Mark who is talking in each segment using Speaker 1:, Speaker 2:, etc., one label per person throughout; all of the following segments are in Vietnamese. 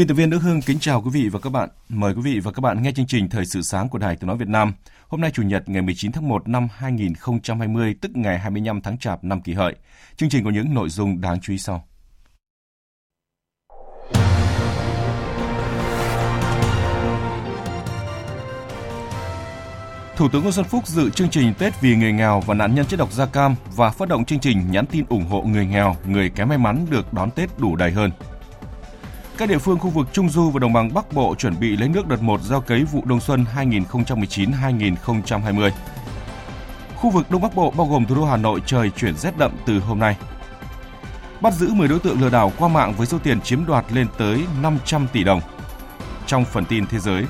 Speaker 1: Biên tập viên Đức Hưng kính chào quý vị và các bạn. Mời quý vị và các bạn nghe chương trình Thời sự sáng của Đài Tiếng nói Việt Nam. Hôm nay Chủ nhật ngày 19 tháng 1 năm 2020, tức ngày 25 tháng Chạp năm Kỷ Hợi. Chương trình có những nội dung đáng chú ý sau. Thủ tướng Nguyễn Xuân Phúc dự chương trình Tết vì người nghèo và nạn nhân chất độc da cam và phát động chương trình nhắn tin ủng hộ người nghèo, người kém may mắn được đón Tết đủ đầy hơn. Các địa phương khu vực Trung Du và Đồng bằng Bắc Bộ chuẩn bị lấy nước đợt 1 gieo cấy vụ đông xuân 2019-2020. Khu vực Đông Bắc Bộ bao gồm thủ đô Hà Nội trời chuyển rét đậm từ hôm nay. Bắt giữ 10 đối tượng lừa đảo qua mạng với số tiền chiếm đoạt lên tới 500 tỷ đồng. Trong phần tin thế giới,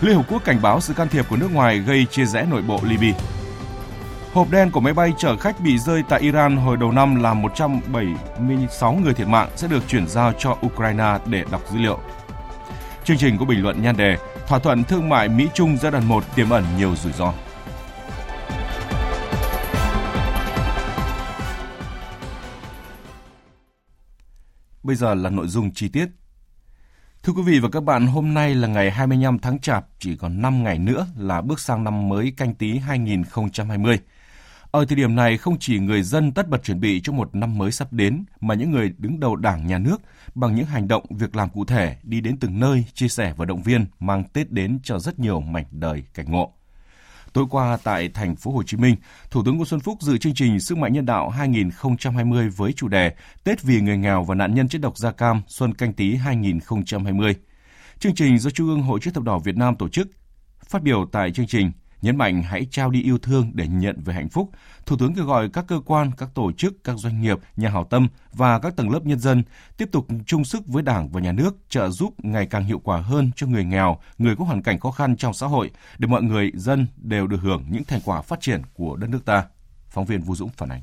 Speaker 1: Liên Hợp Quốc cảnh báo sự can thiệp của nước ngoài gây chia rẽ nội bộ Libya. Hộp đen của máy bay chở khách bị rơi tại Iran hồi đầu năm làm 176 người thiệt mạng sẽ được chuyển giao cho Ukraine để đọc dữ liệu. Chương trình có bình luận nhan đề Thỏa thuận thương mại Mỹ-Trung giai đoạn 1 tiềm ẩn nhiều rủi ro. Bây giờ là nội dung chi tiết. Thưa quý vị và các bạn, hôm nay là ngày 25 tháng Chạp, chỉ còn 5 ngày nữa là bước sang năm mới canh tí 2020. Ở thời điểm này, không chỉ người dân tất bật chuẩn bị cho một năm mới sắp đến, mà những người đứng đầu đảng, nhà nước bằng những hành động, việc làm cụ thể đi đến từng nơi, chia sẻ và động viên, mang Tết đến cho rất nhiều mảnh đời cảnh ngộ. Tối qua tại thành phố Hồ Chí Minh, Thủ tướng Nguyễn Xuân Phúc dự chương trình Sức mạnh nhân đạo 2020 với chủ đề Tết vì người nghèo và nạn nhân chất độc da cam Xuân canh tí 2020. Chương trình do Trung ương Hội chữ thập đỏ Việt Nam tổ chức. Phát biểu tại chương trình, nhấn mạnh hãy trao đi yêu thương để nhận về hạnh phúc. Thủ tướng kêu gọi các cơ quan, các tổ chức, các doanh nghiệp, nhà hảo tâm và các tầng lớp nhân dân tiếp tục chung sức với Đảng và Nhà nước trợ giúp ngày càng hiệu quả hơn cho người nghèo, người có hoàn cảnh khó khăn trong xã hội để mọi người dân đều được hưởng những thành quả phát triển của đất nước ta. Phóng viên Vũ Dũng phản ánh.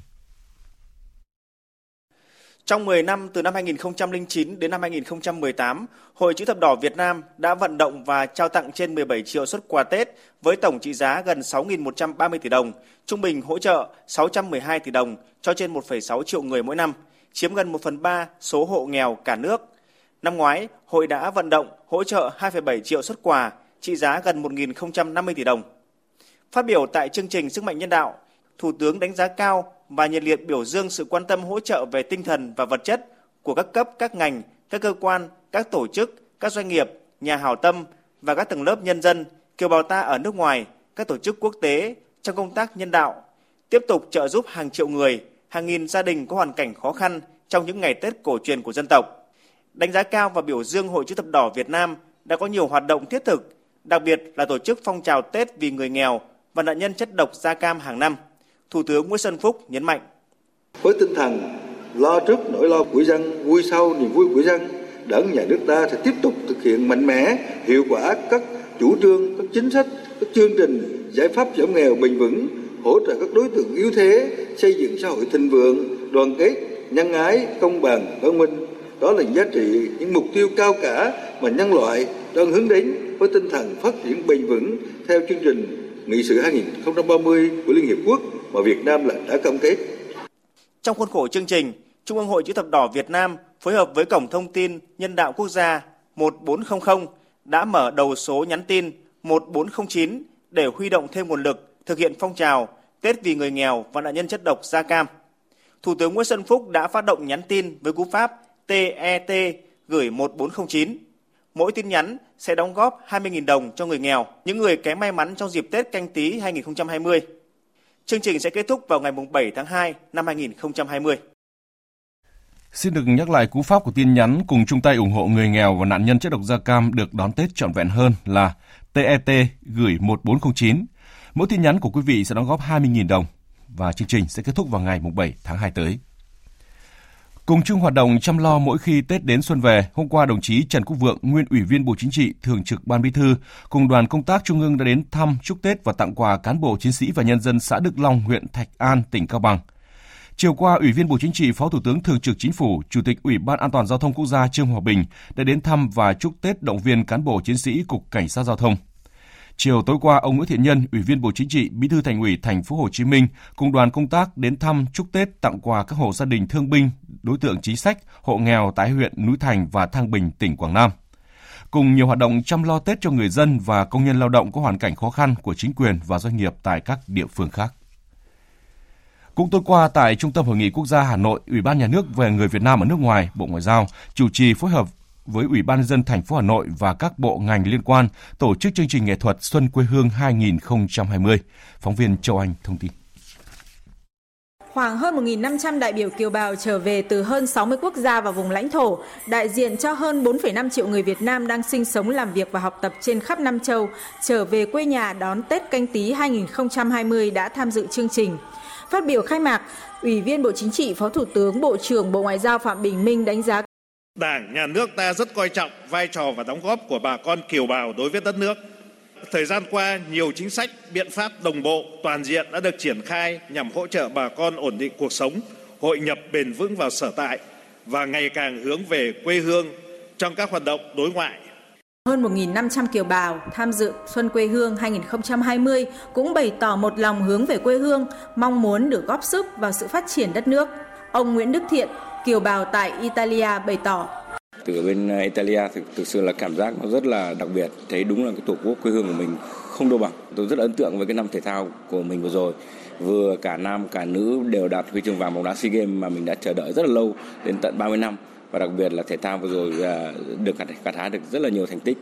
Speaker 2: Trong 10 năm từ năm 2009 đến năm 2018, Hội Chữ thập đỏ Việt Nam đã vận động và trao tặng trên 17 triệu xuất quà Tết với tổng trị giá gần 6.130 tỷ đồng, trung bình hỗ trợ 612 tỷ đồng cho trên 1,6 triệu người mỗi năm, chiếm gần 1 phần 3 số hộ nghèo cả nước. Năm ngoái, hội đã vận động hỗ trợ 2,7 triệu xuất quà, trị giá gần 1.050 tỷ đồng. Phát biểu tại chương trình Sức mạnh nhân đạo, Thủ tướng đánh giá cao và nhiệt liệt biểu dương sự quan tâm hỗ trợ về tinh thần và vật chất của các cấp, các ngành, các cơ quan, các tổ chức, các doanh nghiệp, nhà hảo tâm và các tầng lớp nhân dân, kiều bào ta ở nước ngoài, các tổ chức quốc tế trong công tác nhân đạo, tiếp tục trợ giúp hàng triệu người, hàng nghìn gia đình có hoàn cảnh khó khăn trong những ngày Tết cổ truyền của dân tộc. Đánh giá cao và biểu dương Hội chữ thập đỏ Việt Nam đã có nhiều hoạt động thiết thực, đặc biệt là tổ chức phong trào Tết vì người nghèo và nạn nhân chất độc da cam hàng năm. Thủ tướng Nguyễn Xuân Phúc nhấn mạnh.
Speaker 3: Với tinh thần lo trước nỗi lo của dân, vui sau niềm vui của dân, đảng nhà nước ta sẽ tiếp tục thực hiện mạnh mẽ, hiệu quả các chủ trương, các chính sách, các chương trình, giải pháp giảm nghèo bền vững, hỗ trợ các đối tượng yếu thế, xây dựng xã hội thịnh vượng, đoàn kết, nhân ái, công bằng, văn minh. Đó là giá trị, những mục tiêu cao cả mà nhân loại đang hướng đến với tinh thần phát triển bền vững theo chương trình nghị sự 2030 của Liên Hiệp Quốc mà Việt Nam là đã cam kết.
Speaker 2: Trong khuôn khổ chương trình, Trung ương Hội Chữ thập đỏ Việt Nam phối hợp với Cổng Thông tin Nhân đạo Quốc gia 1400 đã mở đầu số nhắn tin 1409 để huy động thêm nguồn lực thực hiện phong trào Tết vì người nghèo và nạn nhân chất độc da cam. Thủ tướng Nguyễn Xuân Phúc đã phát động nhắn tin với cú pháp TET gửi 1409 mỗi tin nhắn sẽ đóng góp 20.000 đồng cho người nghèo, những người kém may mắn trong dịp Tết canh tí 2020. Chương trình sẽ kết thúc vào ngày 7 tháng 2 năm 2020.
Speaker 1: Xin được nhắc lại cú pháp của tin nhắn cùng chung tay ủng hộ người nghèo và nạn nhân chất độc da cam được đón Tết trọn vẹn hơn là TET gửi 1409. Mỗi tin nhắn của quý vị sẽ đóng góp 20.000 đồng và chương trình sẽ kết thúc vào ngày 7 tháng 2 tới. Cùng chung hoạt động chăm lo mỗi khi Tết đến xuân về, hôm qua đồng chí Trần Quốc Vượng, nguyên Ủy viên Bộ Chính trị, Thường trực Ban Bí thư, cùng đoàn công tác Trung ương đã đến thăm, chúc Tết và tặng quà cán bộ chiến sĩ và nhân dân xã Đức Long, huyện Thạch An, tỉnh Cao Bằng. Chiều qua, Ủy viên Bộ Chính trị, Phó Thủ tướng Thường trực Chính phủ, Chủ tịch Ủy ban An toàn Giao thông Quốc gia Trương Hòa Bình đã đến thăm và chúc Tết động viên cán bộ chiến sĩ Cục Cảnh sát Giao thông. Chiều tối qua, ông Nguyễn Thiện Nhân, Ủy viên Bộ Chính trị, Bí thư Thành ủy Thành phố Hồ Chí Minh cùng đoàn công tác đến thăm chúc Tết tặng quà các hộ gia đình thương binh, đối tượng chính sách, hộ nghèo tại huyện Núi Thành và Thăng Bình, tỉnh Quảng Nam. Cùng nhiều hoạt động chăm lo Tết cho người dân và công nhân lao động có hoàn cảnh khó khăn của chính quyền và doanh nghiệp tại các địa phương khác. Cũng tối qua tại Trung tâm Hội nghị Quốc gia Hà Nội, Ủy ban Nhà nước về người Việt Nam ở nước ngoài, Bộ Ngoại giao chủ trì phối hợp với Ủy ban nhân dân thành phố Hà Nội và các bộ ngành liên quan tổ chức chương trình nghệ thuật Xuân quê hương 2020. Phóng viên Châu Anh thông tin.
Speaker 4: Khoảng hơn 1.500 đại biểu kiều bào trở về từ hơn 60 quốc gia và vùng lãnh thổ, đại diện cho hơn 4,5 triệu người Việt Nam đang sinh sống, làm việc và học tập trên khắp Nam Châu, trở về quê nhà đón Tết canh tí 2020 đã tham dự chương trình. Phát biểu khai mạc, Ủy viên Bộ Chính trị, Phó Thủ tướng, Bộ trưởng Bộ Ngoại giao Phạm Bình Minh đánh giá
Speaker 5: Đảng, Nhà nước ta rất coi trọng vai trò và đóng góp của bà con kiều bào đối với đất nước. Thời gian qua, nhiều chính sách, biện pháp đồng bộ, toàn diện đã được triển khai nhằm hỗ trợ bà con ổn định cuộc sống, hội nhập bền vững vào sở tại và ngày càng hướng về quê hương trong các hoạt động đối ngoại.
Speaker 4: Hơn 1.500 kiều bào tham dự Xuân quê hương 2020 cũng bày tỏ một lòng hướng về quê hương, mong muốn được góp sức vào sự phát triển đất nước. Ông Nguyễn Đức Thiện, kiều bào tại Italia bày tỏ.
Speaker 6: Từ bên ờ, Italia thực, thực sự là cảm giác nó rất là đặc biệt, thấy đúng là cái tổ quốc quê hương của mình không đâu bằng. Tôi rất ấn tượng với cái năm thể thao của mình vừa rồi. Vừa cả nam cả nữ đều đạt huy chương vàng bóng đá SEA Games mà mình đã chờ đợi rất là lâu đến tận 30 năm và đặc biệt là thể thao vừa rồi à, được gặt hái được rất là nhiều thành tích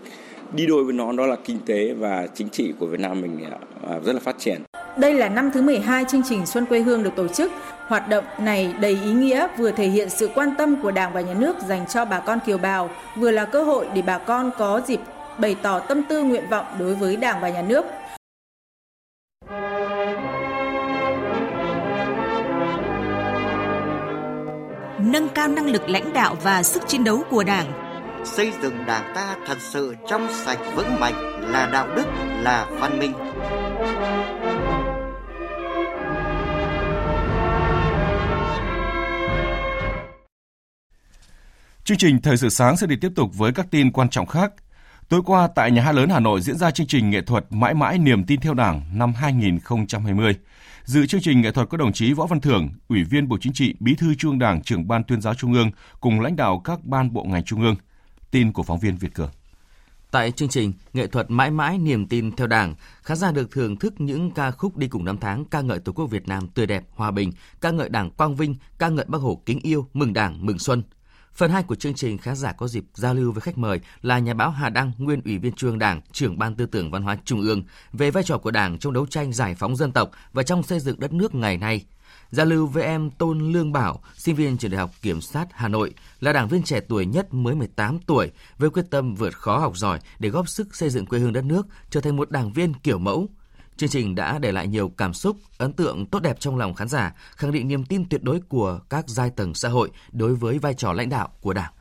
Speaker 6: đi đôi với nó đó là kinh tế và chính trị của Việt Nam mình à, à, rất là phát triển.
Speaker 4: Đây là năm thứ 12 chương trình Xuân quê hương được tổ chức. Hoạt động này đầy ý nghĩa vừa thể hiện sự quan tâm của Đảng và Nhà nước dành cho bà con kiều bào, vừa là cơ hội để bà con có dịp bày tỏ tâm tư nguyện vọng đối với Đảng và Nhà nước.
Speaker 7: Nâng cao năng lực lãnh đạo và sức chiến đấu của Đảng,
Speaker 8: xây dựng Đảng ta thật sự trong sạch vững mạnh là đạo đức, là văn minh.
Speaker 1: Chương trình Thời sự sáng sẽ được tiếp tục với các tin quan trọng khác. Tối qua tại Nhà hát lớn Hà Nội diễn ra chương trình nghệ thuật Mãi mãi niềm tin theo Đảng năm 2020. Dự chương trình nghệ thuật có đồng chí Võ Văn Thưởng, Ủy viên Bộ Chính trị, Bí thư Trung Đảng, trưởng Ban Tuyên giáo Trung ương cùng lãnh đạo các ban bộ ngành Trung ương. Tin của phóng viên Việt Cường.
Speaker 9: Tại chương trình Nghệ thuật mãi mãi niềm tin theo Đảng, khán giả được thưởng thức những ca khúc đi cùng năm tháng ca ngợi Tổ quốc Việt Nam tươi đẹp, hòa bình, ca ngợi Đảng quang vinh, ca ngợi Bác Hồ kính yêu, mừng Đảng, mừng xuân. Phần 2 của chương trình khán giả có dịp giao lưu với khách mời là nhà báo Hà Đăng, nguyên ủy viên Trung ương Đảng, trưởng ban tư tưởng văn hóa Trung ương về vai trò của Đảng trong đấu tranh giải phóng dân tộc và trong xây dựng đất nước ngày nay. Giao lưu với em Tôn Lương Bảo, sinh viên trường Đại học Kiểm sát Hà Nội, là đảng viên trẻ tuổi nhất mới 18 tuổi, với quyết tâm vượt khó học giỏi để góp sức xây dựng quê hương đất nước, trở thành một đảng viên kiểu mẫu, Chương trình đã để lại nhiều cảm xúc, ấn tượng tốt đẹp trong lòng khán giả, khẳng định niềm tin tuyệt đối của các giai tầng xã hội đối với vai trò lãnh đạo của Đảng.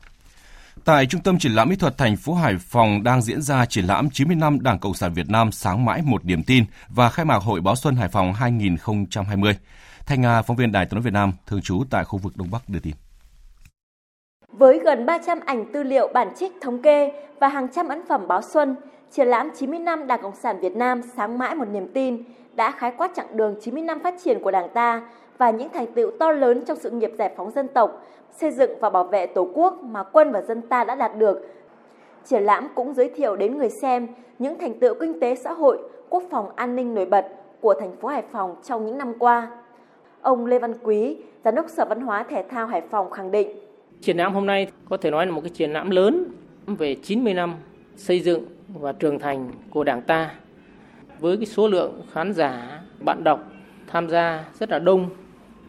Speaker 1: Tại Trung tâm Triển lãm Mỹ thuật thành phố Hải Phòng đang diễn ra triển lãm 90 năm Đảng Cộng sản Việt Nam sáng mãi một điểm tin và khai mạc Hội báo Xuân Hải Phòng 2020. Thanh Nga, phóng viên Đài tiếng nói Việt Nam, thường trú tại khu vực Đông Bắc đưa tin.
Speaker 10: Với gần 300 ảnh tư liệu bản trích thống kê và hàng trăm ấn phẩm báo xuân, triển lãm 90 năm Đảng Cộng sản Việt Nam sáng mãi một niềm tin đã khái quát chặng đường 90 năm phát triển của Đảng ta và những thành tựu to lớn trong sự nghiệp giải phóng dân tộc, xây dựng và bảo vệ Tổ quốc mà quân và dân ta đã đạt được. Triển lãm cũng giới thiệu đến người xem những thành tựu kinh tế xã hội, quốc phòng an ninh nổi bật của thành phố Hải Phòng trong những năm qua. Ông Lê Văn Quý, Giám đốc Sở Văn hóa Thể thao Hải Phòng khẳng định.
Speaker 11: Triển lãm hôm nay có thể nói là một cái triển lãm lớn về 90 năm xây dựng và trưởng thành của Đảng ta. Với cái số lượng khán giả, bạn đọc tham gia rất là đông,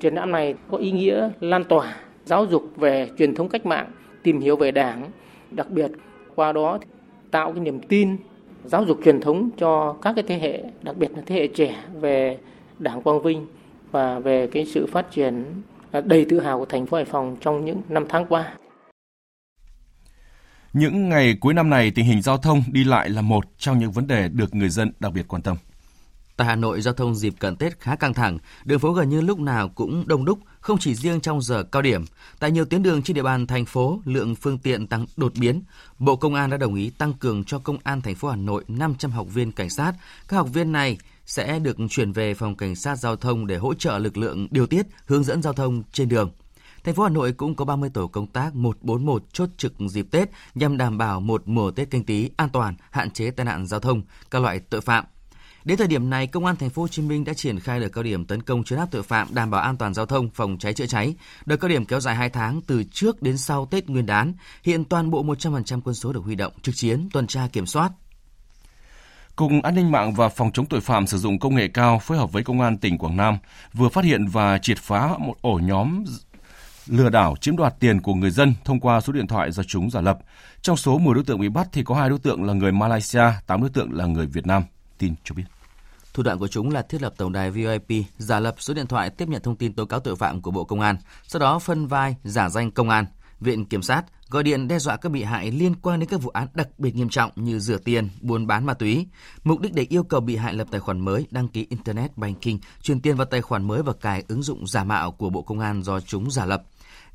Speaker 11: triển lãm này có ý nghĩa lan tỏa giáo dục về truyền thống cách mạng, tìm hiểu về Đảng, đặc biệt qua đó tạo cái niềm tin giáo dục truyền thống cho các cái thế hệ, đặc biệt là thế hệ trẻ về Đảng Quang Vinh và về cái sự phát triển à, đầy tự hào của thành phố Hải Phòng trong những năm tháng qua.
Speaker 1: Những ngày cuối năm này, tình hình giao thông đi lại là một trong những vấn đề được người dân đặc biệt quan tâm.
Speaker 9: Tại Hà Nội, giao thông dịp cận Tết khá căng thẳng, đường phố gần như lúc nào cũng đông đúc, không chỉ riêng trong giờ cao điểm. Tại nhiều tuyến đường trên địa bàn thành phố, lượng phương tiện tăng đột biến. Bộ Công an đã đồng ý tăng cường cho Công an thành phố Hà Nội 500 học viên cảnh sát. Các học viên này sẽ được chuyển về phòng cảnh sát giao thông để hỗ trợ lực lượng điều tiết, hướng dẫn giao thông trên đường. Thành phố Hà Nội cũng có 30 tổ công tác 141 chốt trực dịp Tết nhằm đảm bảo một mùa Tết canh tí an toàn, hạn chế tai nạn giao thông, các loại tội phạm. Đến thời điểm này, Công an thành phố Hồ Chí Minh đã triển khai đợt cao điểm tấn công chấn áp tội phạm, đảm bảo an toàn giao thông, phòng cháy chữa cháy. Đợt cao điểm kéo dài 2 tháng từ trước đến sau Tết Nguyên đán. Hiện toàn bộ 100% quân số được huy động trực chiến, tuần tra kiểm soát,
Speaker 1: Cục An ninh mạng và Phòng chống tội phạm sử dụng công nghệ cao phối hợp với Công an tỉnh Quảng Nam vừa phát hiện và triệt phá một ổ nhóm lừa đảo chiếm đoạt tiền của người dân thông qua số điện thoại do chúng giả lập. Trong số 10 đối tượng bị bắt thì có hai đối tượng là người Malaysia, 8 đối tượng là người Việt Nam. Tin cho biết.
Speaker 9: Thủ đoạn của chúng là thiết lập tổng đài VIP, giả lập số điện thoại tiếp nhận thông tin tố cáo tội phạm của Bộ Công an, sau đó phân vai giả danh công an, viện kiểm sát, gọi điện đe dọa các bị hại liên quan đến các vụ án đặc biệt nghiêm trọng như rửa tiền, buôn bán ma túy. Mục đích để yêu cầu bị hại lập tài khoản mới, đăng ký Internet Banking, chuyển tiền vào tài khoản mới và cài ứng dụng giả mạo của Bộ Công an do chúng giả lập.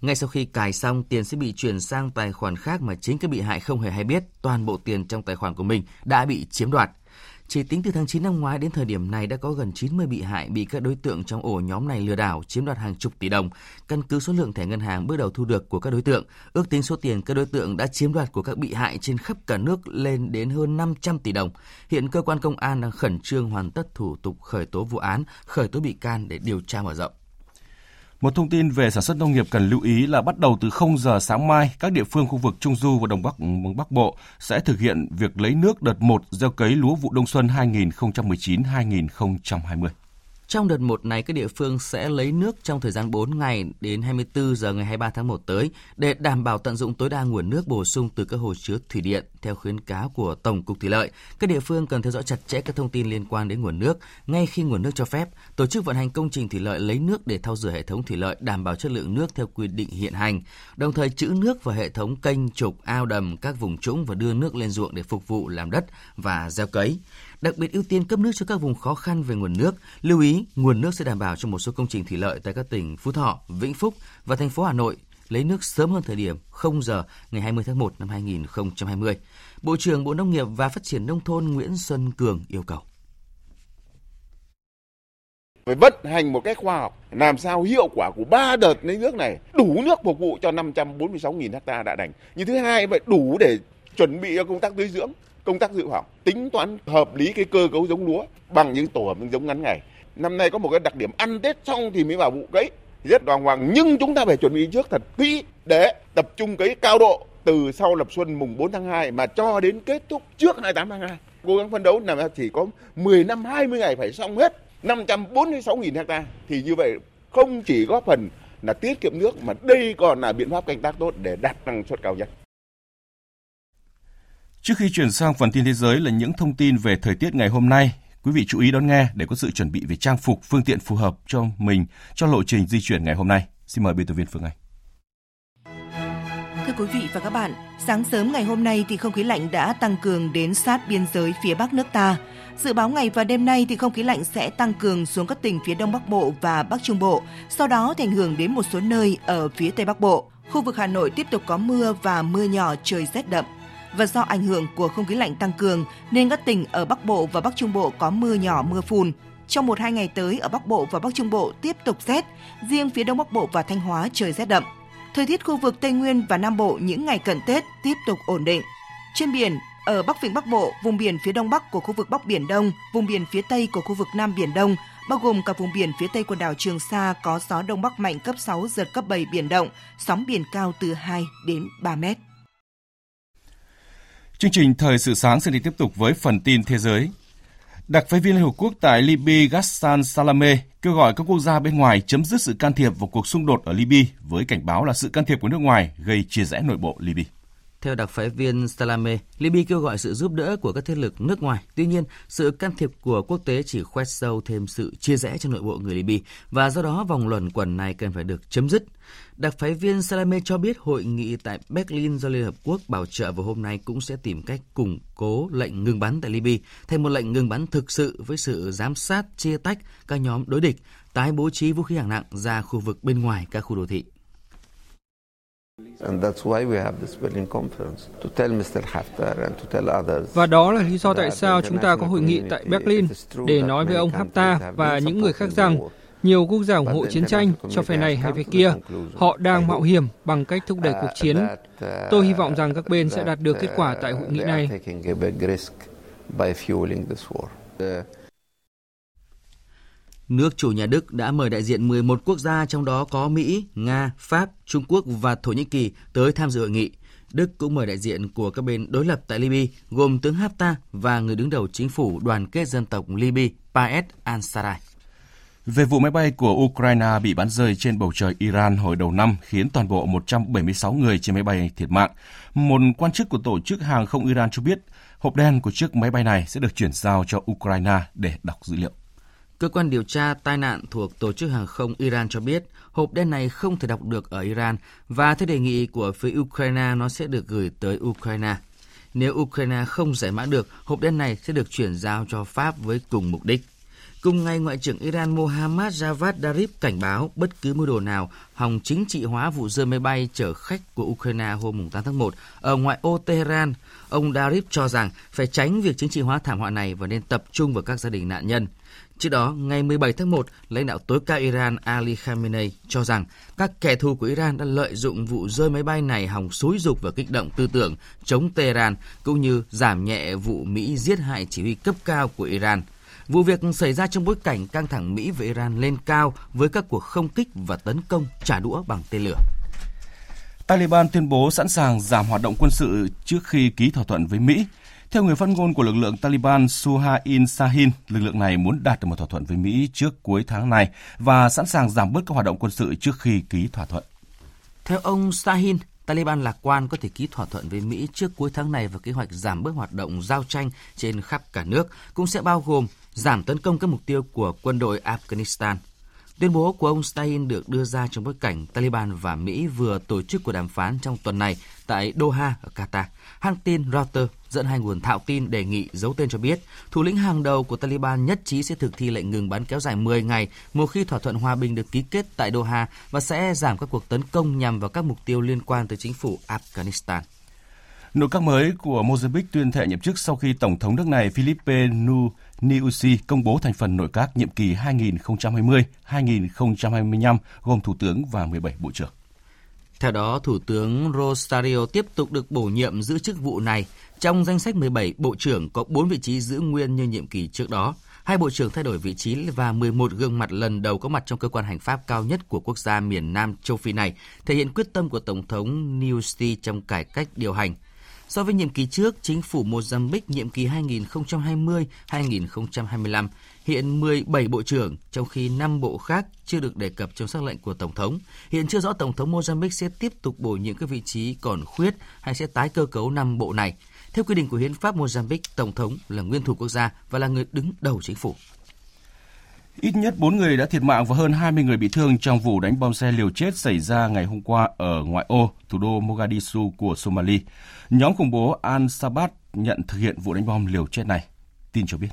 Speaker 9: Ngay sau khi cài xong, tiền sẽ bị chuyển sang tài khoản khác mà chính các bị hại không hề hay biết toàn bộ tiền trong tài khoản của mình đã bị chiếm đoạt. Chỉ tính từ tháng 9 năm ngoái đến thời điểm này đã có gần 90 bị hại bị các đối tượng trong ổ nhóm này lừa đảo chiếm đoạt hàng chục tỷ đồng. Căn cứ số lượng thẻ ngân hàng bước đầu thu được của các đối tượng, ước tính số tiền các đối tượng đã chiếm đoạt của các bị hại trên khắp cả nước lên đến hơn 500 tỷ đồng. Hiện cơ quan công an đang khẩn trương hoàn tất thủ tục khởi tố vụ án, khởi tố bị can để điều tra mở rộng.
Speaker 1: Một thông tin về sản xuất nông nghiệp cần lưu ý là bắt đầu từ 0 giờ sáng mai, các địa phương khu vực Trung Du và đồng Bắc Bắc Bộ sẽ thực hiện việc lấy nước đợt 1 gieo cấy lúa vụ đông xuân 2019-2020.
Speaker 9: Trong đợt 1 này, các địa phương sẽ lấy nước trong thời gian 4 ngày đến 24 giờ ngày 23 tháng 1 tới để đảm bảo tận dụng tối đa nguồn nước bổ sung từ các hồ chứa thủy điện. Theo khuyến cáo của Tổng cục Thủy lợi, các địa phương cần theo dõi chặt chẽ các thông tin liên quan đến nguồn nước. Ngay khi nguồn nước cho phép, tổ chức vận hành công trình thủy lợi lấy nước để thao rửa hệ thống thủy lợi đảm bảo chất lượng nước theo quy định hiện hành, đồng thời trữ nước vào hệ thống kênh, trục, ao đầm, các vùng trũng và đưa nước lên ruộng để phục vụ làm đất và gieo cấy đặc biệt ưu tiên cấp nước cho các vùng khó khăn về nguồn nước. Lưu ý, nguồn nước sẽ đảm bảo cho một số công trình thủy lợi tại các tỉnh Phú Thọ, Vĩnh Phúc và thành phố Hà Nội lấy nước sớm hơn thời điểm 0 giờ ngày 20 tháng 1 năm 2020. Bộ trưởng Bộ Nông nghiệp và Phát triển Nông thôn Nguyễn Xuân Cường yêu cầu.
Speaker 12: Phải vận hành một cách khoa học, làm sao hiệu quả của ba đợt lấy nước này đủ nước phục vụ cho 546.000 ha đã đành. Như thứ hai phải đủ để chuẩn bị cho công tác tưới dưỡng công tác dự phòng, tính toán hợp lý cái cơ cấu giống lúa bằng những tổ hợp giống ngắn ngày. Năm nay có một cái đặc điểm ăn tết xong thì mới vào vụ cấy. Rất đoàn hoàng, nhưng chúng ta phải chuẩn bị trước thật kỹ để tập trung cấy cao độ từ sau lập xuân mùng 4 tháng 2 mà cho đến kết thúc trước 28 tháng 2 cố gắng phấn đấu là chỉ có 10 năm 20 ngày phải xong hết. 546.000 hecta thì như vậy không chỉ góp phần là tiết kiệm nước mà đây còn là biện pháp canh tác tốt để đạt năng suất cao nhất.
Speaker 1: Trước khi chuyển sang phần tin thế giới là những thông tin về thời tiết ngày hôm nay, quý vị chú ý đón nghe để có sự chuẩn bị về trang phục, phương tiện phù hợp cho mình cho lộ trình di chuyển ngày hôm nay. Xin mời biên tập viên Phương Anh.
Speaker 13: Thưa quý vị và các bạn, sáng sớm ngày hôm nay thì không khí lạnh đã tăng cường đến sát biên giới phía Bắc nước ta. Dự báo ngày và đêm nay thì không khí lạnh sẽ tăng cường xuống các tỉnh phía Đông Bắc Bộ và Bắc Trung Bộ, sau đó ảnh hưởng đến một số nơi ở phía Tây Bắc Bộ. Khu vực Hà Nội tiếp tục có mưa và mưa nhỏ trời rét đậm và do ảnh hưởng của không khí lạnh tăng cường nên các tỉnh ở Bắc Bộ và Bắc Trung Bộ có mưa nhỏ mưa phùn. Trong một hai ngày tới ở Bắc Bộ và Bắc Trung Bộ tiếp tục rét, riêng phía Đông Bắc Bộ và Thanh Hóa trời rét đậm. Thời tiết khu vực Tây Nguyên và Nam Bộ những ngày cận Tết tiếp tục ổn định. Trên biển, ở Bắc Vịnh Bắc Bộ, vùng biển phía Đông Bắc của khu vực Bắc Biển Đông, vùng biển phía Tây của khu vực Nam Biển Đông, bao gồm cả vùng biển phía Tây quần đảo Trường Sa có gió Đông Bắc mạnh cấp 6, giật cấp 7 biển động, sóng biển cao từ 2 đến 3 mét.
Speaker 1: Chương trình Thời sự sáng sẽ đi tiếp tục với phần tin thế giới. Đặc phái viên Liên Hợp Quốc tại Libya, Ghassan Salame, kêu gọi các quốc gia bên ngoài chấm dứt sự can thiệp vào cuộc xung đột ở Libya với cảnh báo là sự can thiệp của nước ngoài gây chia rẽ nội bộ Libya.
Speaker 9: Theo đặc phái viên Salame, Libya kêu gọi sự giúp đỡ của các thế lực nước ngoài. Tuy nhiên, sự can thiệp của quốc tế chỉ khoét sâu thêm sự chia rẽ trong nội bộ người Libya và do đó vòng luẩn quẩn này cần phải được chấm dứt. Đặc phái viên Salame cho biết hội nghị tại Berlin do Liên Hợp Quốc bảo trợ vào hôm nay cũng sẽ tìm cách củng cố lệnh ngừng bắn tại Libya thành một lệnh ngừng bắn thực sự với sự giám sát chia tách các nhóm đối địch, tái bố trí vũ khí hạng nặng ra khu vực bên ngoài các khu đô thị.
Speaker 14: Và đó là lý do tại sao chúng ta có hội nghị tại Berlin để nói với ông Haftar và những người khác rằng nhiều quốc gia ủng hộ chiến tranh cho phe này hay phe kia. Họ đang mạo hiểm bằng cách thúc đẩy cuộc chiến. Tôi hy vọng rằng các bên sẽ đạt được kết quả tại hội nghị này.
Speaker 9: Nước chủ nhà Đức đã mời đại diện 11 quốc gia trong đó có Mỹ, Nga, Pháp, Trung Quốc và Thổ Nhĩ Kỳ tới tham dự hội nghị. Đức cũng mời đại diện của các bên đối lập tại Libya gồm tướng Haftar và người đứng đầu chính phủ đoàn kết dân tộc Libya Paes Ansaray.
Speaker 1: Về vụ máy bay của Ukraine bị bắn rơi trên bầu trời Iran hồi đầu năm khiến toàn bộ 176 người trên máy bay thiệt mạng, một quan chức của tổ chức hàng không Iran cho biết hộp đen của chiếc máy bay này sẽ được chuyển giao cho Ukraine để đọc dữ liệu.
Speaker 9: Cơ quan điều tra tai nạn thuộc Tổ chức Hàng không Iran cho biết hộp đen này không thể đọc được ở Iran và theo đề nghị của phía Ukraine nó sẽ được gửi tới Ukraine. Nếu Ukraine không giải mã được, hộp đen này sẽ được chuyển giao cho Pháp với cùng mục đích. Cùng ngày, Ngoại trưởng Iran Mohammad Javad Zarif cảnh báo bất cứ mưu đồ nào hòng chính trị hóa vụ rơi máy bay chở khách của Ukraine hôm 8 tháng 1 ở ngoại ô Tehran. Ông Zarif cho rằng phải tránh việc chính trị hóa thảm họa này và nên tập trung vào các gia đình nạn nhân. Trước đó, ngày 17 tháng 1, lãnh đạo tối cao Iran Ali Khamenei cho rằng các kẻ thù của Iran đã lợi dụng vụ rơi máy bay này hòng xúi dục và kích động tư tưởng chống Tehran cũng như giảm nhẹ vụ Mỹ giết hại chỉ huy cấp cao của Iran. Vụ việc xảy ra trong bối cảnh căng thẳng Mỹ và Iran lên cao với các cuộc không kích và tấn công trả đũa bằng tên lửa.
Speaker 1: Taliban tuyên bố sẵn sàng giảm hoạt động quân sự trước khi ký thỏa thuận với Mỹ. Theo người phát ngôn của lực lượng Taliban Suhail Sahin, lực lượng này muốn đạt được một thỏa thuận với Mỹ trước cuối tháng này và sẵn sàng giảm bớt các hoạt động quân sự trước khi ký thỏa thuận.
Speaker 9: Theo ông Sahin, Taliban lạc quan có thể ký thỏa thuận với Mỹ trước cuối tháng này và kế hoạch giảm bớt hoạt động giao tranh trên khắp cả nước cũng sẽ bao gồm giảm tấn công các mục tiêu của quân đội Afghanistan. Tuyên bố của ông Stein được đưa ra trong bối cảnh Taliban và Mỹ vừa tổ chức cuộc đàm phán trong tuần này tại Doha ở Qatar. Hãng tin Reuters dẫn hai nguồn thạo tin đề nghị giấu tên cho biết, thủ lĩnh hàng đầu của Taliban nhất trí sẽ thực thi lệnh ngừng bắn kéo dài 10 ngày một khi thỏa thuận hòa bình được ký kết tại Doha và sẽ giảm các cuộc tấn công nhằm vào các mục tiêu liên quan tới chính phủ Afghanistan.
Speaker 1: Nội các mới của Mozambique tuyên thệ nhậm chức sau khi Tổng thống nước này Filipe Nyusi công bố thành phần nội các nhiệm kỳ 2020-2025 gồm Thủ tướng và 17 Bộ trưởng.
Speaker 9: Theo đó, Thủ tướng Rosario tiếp tục được bổ nhiệm giữ chức vụ này. Trong danh sách 17 bộ trưởng có 4 vị trí giữ nguyên như nhiệm kỳ trước đó. Hai bộ trưởng thay đổi vị trí và 11 gương mặt lần đầu có mặt trong cơ quan hành pháp cao nhất của quốc gia miền Nam châu Phi này, thể hiện quyết tâm của Tổng thống Nyusi trong cải cách điều hành. So với nhiệm kỳ trước, chính phủ Mozambique nhiệm kỳ 2020-2025 hiện 17 bộ trưởng, trong khi 5 bộ khác chưa được đề cập trong sắc lệnh của Tổng thống. Hiện chưa rõ Tổng thống Mozambique sẽ tiếp tục bổ nhiệm các vị trí còn khuyết hay sẽ tái cơ cấu 5 bộ này. Theo quy định của hiến pháp Mozambique, Tổng thống là nguyên thủ quốc gia và là người đứng đầu chính phủ.
Speaker 1: Ít nhất 4 người đã thiệt mạng và hơn 20 người bị thương trong vụ đánh bom xe liều chết xảy ra ngày hôm qua ở ngoại ô, thủ đô Mogadishu của Somalia. Nhóm khủng bố Al-Shabaab nhận thực hiện vụ đánh bom liều chết này. Tin cho biết.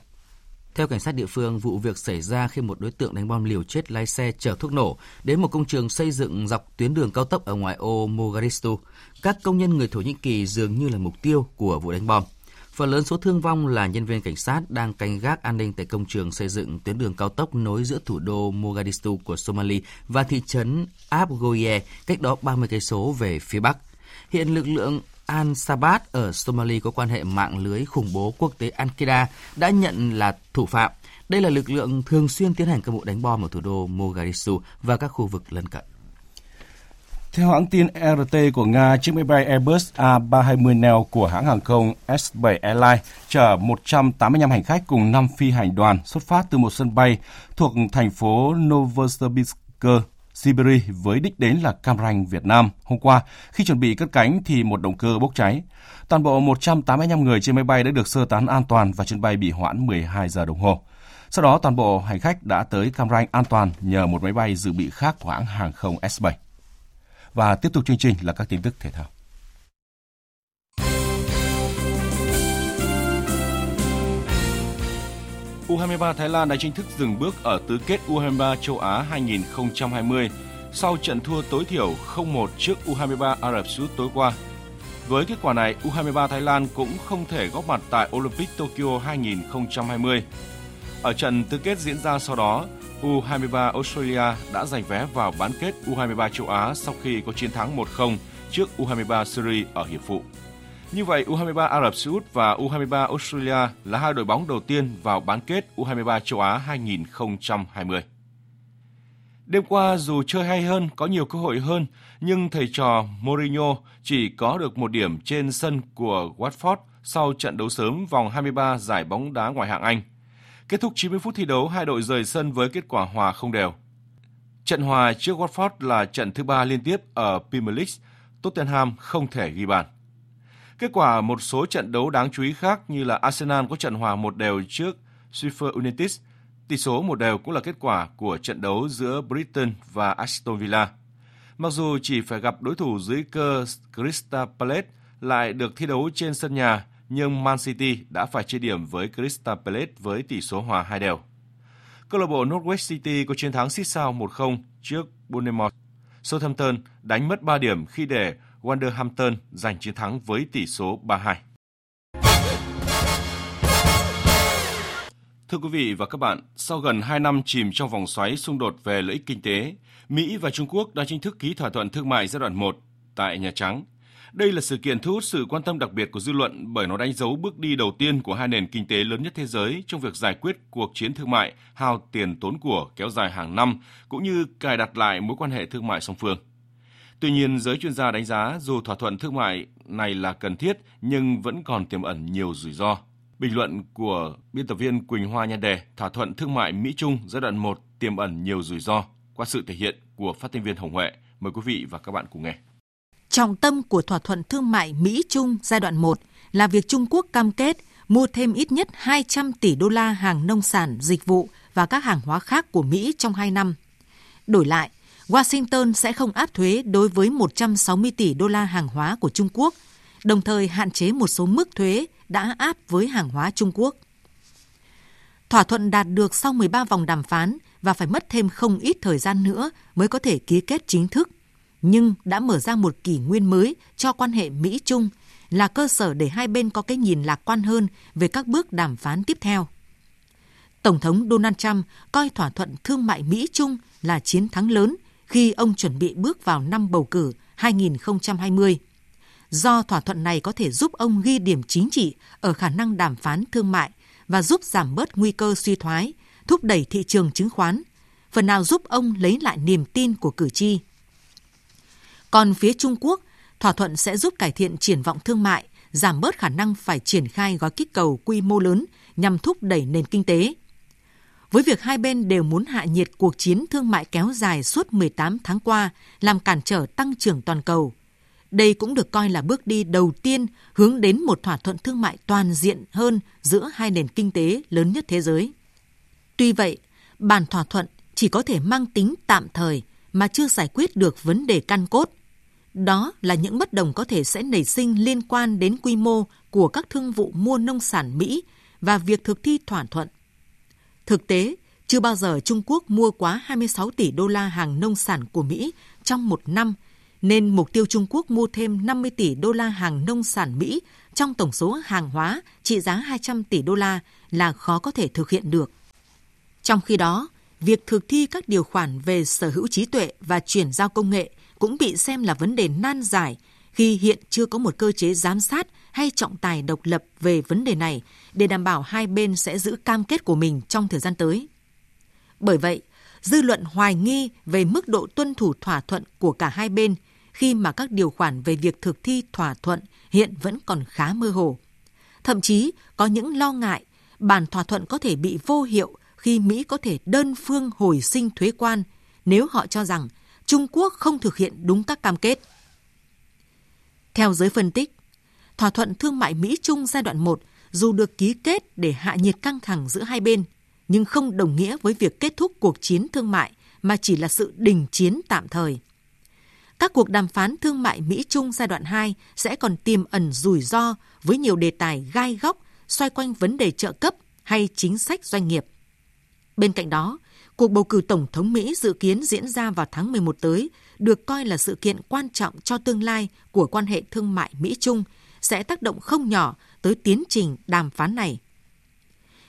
Speaker 9: Theo cảnh sát địa phương, vụ việc xảy ra khi một đối tượng đánh bom liều chết lái xe chở thuốc nổ đến một công trường xây dựng dọc tuyến đường cao tốc ở ngoại ô Mogadishu. Các công nhân người Thổ Nhĩ Kỳ dường như là mục tiêu của vụ đánh bom. Phần lớn số thương vong là nhân viên cảnh sát đang canh gác an ninh tại công trường xây dựng tuyến đường cao tốc nối giữa thủ đô Mogadishu của Somalia và thị trấn Abgoye, cách đó 30 cây số về phía bắc. Hiện lực lượng Al-Shabaab ở Somalia có quan hệ mạng lưới khủng bố quốc tế Al-Qaeda đã nhận là thủ phạm. Đây là lực lượng thường xuyên tiến hành các vụ đánh bom ở thủ đô Mogadishu và các khu vực lân cận.
Speaker 1: Theo hãng tin RT của Nga, chiếc máy bay Airbus A320 Neo của hãng hàng không S7 Airlines chở 185 hành khách cùng 5 phi hành đoàn xuất phát từ một sân bay thuộc thành phố Novosibirsk, Siberia với đích đến là Cam Ranh, Việt Nam. Hôm qua, khi chuẩn bị cất cánh thì một động cơ bốc cháy. Toàn bộ 185 người trên máy bay đã được sơ tán an toàn và chuyến bay bị hoãn 12 giờ đồng hồ. Sau đó, toàn bộ hành khách đã tới Cam Ranh an toàn nhờ một máy bay dự bị khác của hãng hàng không S7. Và tiếp tục chương trình là các tin tức thể thao. U23 Thái Lan đã chính thức dừng bước ở tứ kết U23 châu Á 2020 sau trận thua tối thiểu 0-1 trước U23 Ả Rập Xê Út tối qua. Với kết quả này, U23 Thái Lan cũng không thể góp mặt tại Olympic Tokyo 2020. Ở trận tứ kết diễn ra sau đó, U23 Australia đã giành vé vào bán kết U23 châu Á sau khi có chiến thắng 1-0 trước U23 Syria ở hiệp phụ. Như vậy, U23 Ả Rập Xê Út và U23 Australia là hai đội bóng đầu tiên vào bán kết U23 châu Á 2020. Đêm qua dù chơi hay hơn, có nhiều cơ hội hơn, nhưng thầy trò Mourinho chỉ có được một điểm trên sân của Watford sau trận đấu sớm vòng 23 giải bóng đá ngoại hạng Anh. Kết thúc 90 phút thi đấu, hai đội rời sân với kết quả hòa không đều. Trận hòa trước Watford là trận thứ ba liên tiếp ở Premier League, Tottenham không thể ghi bàn. Kết quả một số trận đấu đáng chú ý khác như là Arsenal có trận hòa một đều trước Sheffield United, tỷ số một đều cũng là kết quả của trận đấu giữa Brighton và Aston Villa. Mặc dù chỉ phải gặp đối thủ dưới cơ Crystal Palace lại được thi đấu trên sân nhà, nhưng Man City đã phải chia điểm với Crystal Palace với tỷ số hòa hai đều. Câu lạc bộ Norwich City có chiến thắng xít sao 1-0 trước Bournemouth. Southampton đánh mất 3 điểm khi để Wolverhampton giành chiến thắng với tỷ số 3-2. Thưa quý vị và các bạn, sau gần 2 năm chìm trong vòng xoáy xung đột về lợi ích kinh tế, Mỹ và Trung Quốc đã chính thức ký thỏa thuận thương mại giai đoạn 1 tại Nhà Trắng. Đây là sự kiện thu hút sự quan tâm đặc biệt của dư luận bởi nó đánh dấu bước đi đầu tiên của hai nền kinh tế lớn nhất thế giới trong việc giải quyết cuộc chiến thương mại hao tiền tốn của kéo dài hàng năm cũng như cài đặt lại mối quan hệ thương mại song phương. Tuy nhiên, giới chuyên gia đánh giá dù thỏa thuận thương mại này là cần thiết nhưng vẫn còn tiềm ẩn nhiều rủi ro. Bình luận của biên tập viên Quỳnh Hoa nhan đề thỏa thuận thương mại Mỹ-Trung giai đoạn 1 tiềm ẩn nhiều rủi ro qua sự thể hiện của phát thanh viên Hồng Huệ. Mời quý vị và các bạn cùng nghe.
Speaker 7: Trọng tâm của thỏa thuận thương mại Mỹ-Trung giai đoạn 1 là việc Trung Quốc cam kết mua thêm ít nhất 200 tỷ đô la hàng nông sản, dịch vụ và các hàng hóa khác của Mỹ trong 2 năm. Đổi lại, Washington sẽ không áp thuế đối với 160 tỷ đô la hàng hóa của Trung Quốc, đồng thời hạn chế một số mức thuế đã áp với hàng hóa Trung Quốc. Thỏa thuận đạt được sau 13 vòng đàm phán và phải mất thêm không ít thời gian nữa mới có thể ký kết chính thức, nhưng đã mở ra một kỷ nguyên mới cho quan hệ Mỹ-Trung, là cơ sở để hai bên có cái nhìn lạc quan hơn về các bước đàm phán tiếp theo. Tổng thống Donald Trump coi thỏa thuận thương mại Mỹ-Trung là chiến thắng lớn khi ông chuẩn bị bước vào năm bầu cử 2020. Do thỏa thuận này có thể giúp ông ghi điểm chính trị ở khả năng đàm phán thương mại và giúp giảm bớt nguy cơ suy thoái, thúc đẩy thị trường chứng khoán, phần nào giúp ông lấy lại niềm tin của cử tri. Còn phía Trung Quốc, thỏa thuận sẽ giúp cải thiện triển vọng thương mại, giảm bớt khả năng phải triển khai gói kích cầu quy mô lớn nhằm thúc đẩy nền kinh tế. Với việc hai bên đều muốn hạ nhiệt cuộc chiến thương mại kéo dài suốt 18 tháng qua, làm cản trở tăng trưởng toàn cầu. Đây cũng được coi là bước đi đầu tiên hướng đến một thỏa thuận thương mại toàn diện hơn giữa hai nền kinh tế lớn nhất thế giới. Tuy vậy, bản thỏa thuận chỉ có thể mang tính tạm thời mà chưa giải quyết được vấn đề căn cốt. Đó là những bất đồng có thể sẽ nảy sinh liên quan đến quy mô của các thương vụ mua nông sản Mỹ và việc thực thi thỏa thuận. Thực tế, chưa bao giờ Trung Quốc mua quá 26 tỷ đô la hàng nông sản của Mỹ trong một năm, nên mục tiêu Trung Quốc mua thêm 50 tỷ đô la hàng nông sản Mỹ trong tổng số hàng hóa trị giá 200 tỷ đô la là khó có thể thực hiện được. Trong khi đó, việc thực thi các điều khoản về sở hữu trí tuệ và chuyển giao công nghệ cũng bị xem là vấn đề nan giải khi hiện chưa có một cơ chế giám sát hay trọng tài độc lập về vấn đề này để đảm bảo hai bên sẽ giữ cam kết của mình trong thời gian tới. Bởi vậy, dư luận hoài nghi về mức độ tuân thủ thỏa thuận của cả hai bên khi mà các điều khoản về việc thực thi thỏa thuận hiện vẫn còn khá mơ hồ. Thậm chí có những lo ngại bản thỏa thuận có thể bị vô hiệu khi Mỹ có thể đơn phương hồi sinh thuế quan nếu họ cho rằng Trung Quốc không thực hiện đúng các cam kết. Theo giới phân tích, thỏa thuận thương mại Mỹ-Trung giai đoạn 1 dù được ký kết để hạ nhiệt căng thẳng giữa hai bên, nhưng không đồng nghĩa với việc kết thúc cuộc chiến thương mại mà chỉ là sự đình chiến tạm thời. Các cuộc đàm phán thương mại Mỹ-Trung giai đoạn 2 sẽ còn tiềm ẩn rủi ro với nhiều đề tài gai góc xoay quanh vấn đề trợ cấp hay chính sách doanh nghiệp. Bên cạnh đó, cuộc bầu cử Tổng thống Mỹ dự kiến diễn ra vào tháng 11 tới được coi là sự kiện quan trọng cho tương lai của quan hệ thương mại Mỹ-Trung sẽ tác động không nhỏ tới tiến trình đàm phán này.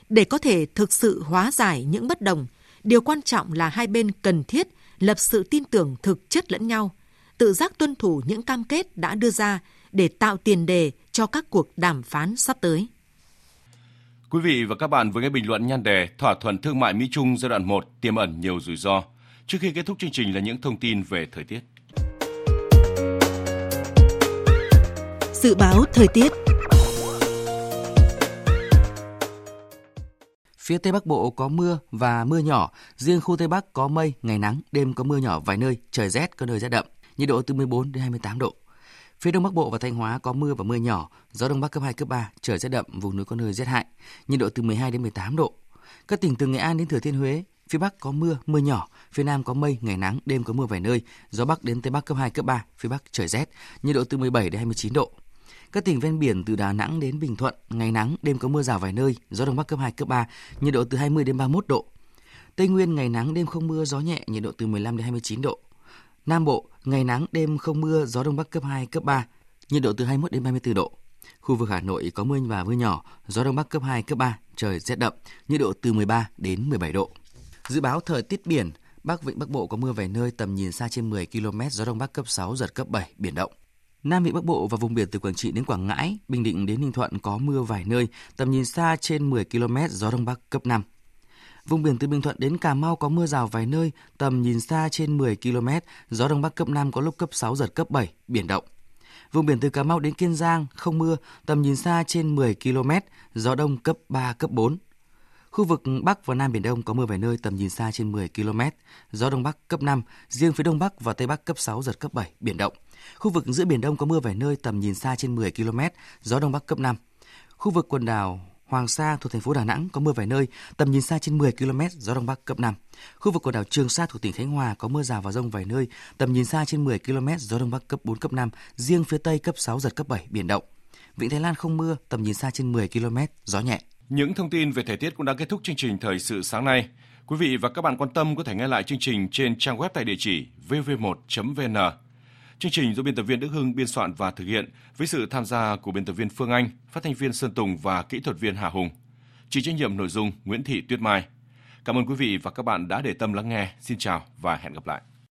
Speaker 7: Để có thể thực sự hóa giải những bất đồng, điều quan trọng là hai bên cần thiết lập sự tin tưởng thực chất lẫn nhau, tự giác tuân thủ những cam kết đã đưa ra để tạo tiền đề cho các cuộc đàm phán sắp tới.
Speaker 1: Quý vị và các bạn vừa nghe bình luận nhan đề thỏa thuận thương mại Mỹ Trung giai đoạn 1 tiềm ẩn nhiều rủi ro. Trước khi kết thúc chương trình là những thông tin về thời tiết.
Speaker 13: Dự báo thời tiết
Speaker 9: Phía Tây Bắc Bộ có mưa và mưa nhỏ, riêng khu Tây Bắc có mây, ngày nắng, đêm có mưa nhỏ vài nơi, trời rét, có nơi rét đậm, nhiệt độ từ 14 đến 28 độ. Phía Đông Bắc Bộ và Thanh Hóa có mưa và mưa nhỏ, gió Đông Bắc cấp 2, cấp 3, trời rét đậm, vùng núi có nơi rét hại, nhiệt độ từ 12 đến 18 độ. Các tỉnh từ Nghệ An đến Thừa Thiên Huế, phía Bắc có mưa, mưa nhỏ, phía Nam có mây, ngày nắng, đêm có mưa vài nơi, gió Bắc đến Tây Bắc cấp 2, cấp 3, phía Bắc trời rét, nhiệt độ từ 17 đến 29 độ. Các tỉnh ven biển từ Đà Nẵng đến Bình Thuận, ngày nắng, đêm có mưa rào vài nơi, gió đông bắc cấp 2, cấp 3, nhiệt độ từ 20 đến 31 độ. Tây Nguyên ngày nắng, đêm không mưa, gió nhẹ, nhiệt độ từ 15 đến 29 độ. Nam Bộ, ngày nắng, đêm không mưa, gió đông bắc cấp 2, cấp 3, nhiệt độ từ 21 đến 34 độ. Khu vực Hà Nội có mưa và mưa nhỏ, gió đông bắc cấp 2, cấp 3, trời rét đậm, nhiệt độ từ 13 đến 17 độ. Dự báo thời tiết biển, Bắc Vịnh Bắc Bộ có mưa vài nơi tầm nhìn xa trên 10 km, gió đông bắc cấp 6, giật cấp 7, biển động. Nam Vịnh Bắc Bộ và vùng biển từ Quảng Trị đến Quảng Ngãi, Bình Định đến Ninh Thuận có mưa vài nơi, tầm nhìn xa trên 10 km, gió Đông Bắc cấp 5. Vùng biển từ Bình Thuận đến Cà Mau có mưa rào vài nơi, tầm nhìn xa trên 10 km, gió Đông Bắc cấp 5 có lúc cấp 6, giật cấp 7, biển động. Vùng biển từ Cà Mau đến Kiên Giang không mưa, tầm nhìn xa trên 10 km, gió Đông cấp 3, cấp 4. Khu vực Bắc và Nam Biển Đông có mưa vài nơi tầm nhìn xa trên 10 km, gió Đông Bắc cấp 5, riêng phía Đông Bắc và Tây Bắc cấp 6, giật cấp 7, biển động. Khu vực giữa Biển Đông có mưa vài nơi tầm nhìn xa trên 10 km, gió Đông Bắc cấp 5. Khu vực quần đảo Hoàng Sa thuộc thành phố Đà Nẵng có mưa vài nơi, tầm nhìn xa trên 10 km, gió Đông Bắc cấp 5. Khu vực quần đảo Trường Sa thuộc tỉnh Khánh Hòa có mưa rào và rông vài nơi, tầm nhìn xa trên 10 km, gió Đông Bắc cấp 4, cấp 5, riêng phía Tây cấp 6, giật cấp 7, biển động. Vịnh Thái Lan không mưa, tầm nhìn xa trên 10 km, gió nhẹ.
Speaker 1: Những thông tin về thời tiết cũng đã kết thúc chương trình Thời sự sáng nay. Quý vị và các bạn quan tâm có thể nghe lại chương trình trên trang web tại địa chỉ vv1.vn. Chương trình do biên tập viên Đức Hưng biên soạn và thực hiện với sự tham gia của biên tập viên Phương Anh, phát thanh viên Sơn Tùng và kỹ thuật viên Hà Hùng. Chỉ trách nhiệm nội dung Nguyễn Thị Tuyết Mai. Cảm ơn quý vị và các bạn đã để tâm lắng nghe. Xin chào và hẹn gặp lại.